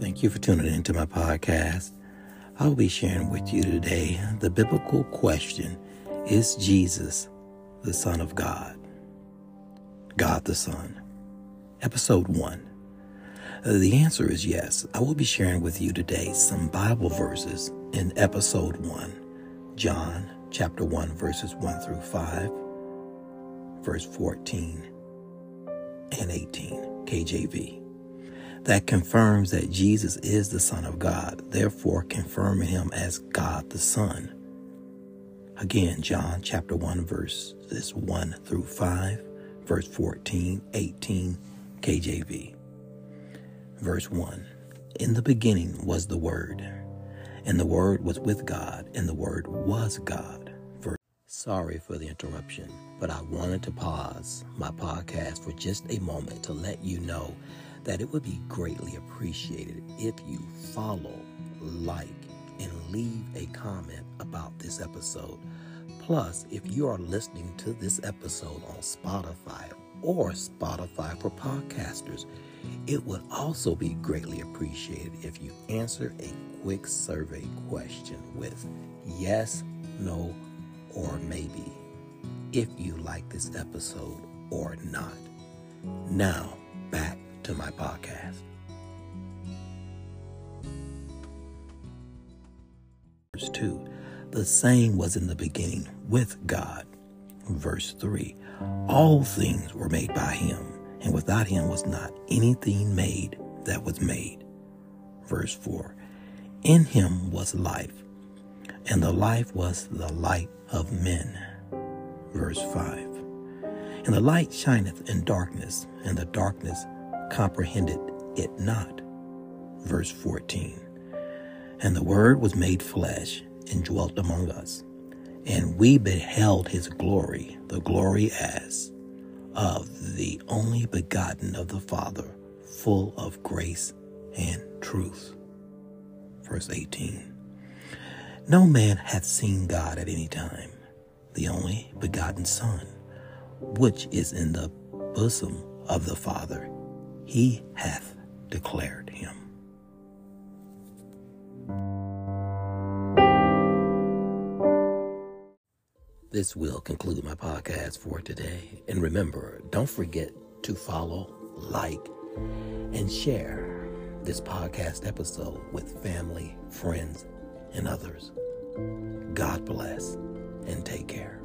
Thank you for tuning into my podcast. I'll be sharing with you today the biblical question Is Jesus the Son of God? God the Son. Episode 1. Uh, the answer is yes. I will be sharing with you today some Bible verses in episode 1, John chapter 1, verses 1 through 5, verse 14 and 18, KJV that confirms that Jesus is the Son of God, therefore confirming him as God the Son. Again, John chapter 1, verses 1 through 5, verse 14, 18, KJV. Verse 1 In the beginning was the Word, and the Word was with God, and the Word was God. Sorry for the interruption, but I wanted to pause my podcast for just a moment to let you know that it would be greatly appreciated if you follow, like, and leave a comment about this episode. Plus, if you are listening to this episode on Spotify or Spotify for podcasters, it would also be greatly appreciated if you answer a quick survey question with yes, no, or maybe if you like this episode or not. Now, back to my podcast. Verse 2 The same was in the beginning with God. Verse 3 All things were made by him, and without him was not anything made that was made. Verse 4 In him was life, and the life was the light of men. Verse 5 And the light shineth in darkness, and the darkness comprehended it not. Verse 14 And the Word was made flesh and dwelt among us, and we beheld his glory, the glory as of the only begotten of the Father, full of grace and truth. Verse 18 No man hath seen God at any time, the only begotten Son, which is in the bosom of the Father he hath declared him. This will conclude my podcast for today. And remember, don't forget to follow, like, and share this podcast episode with family, friends, and others. God bless and take care.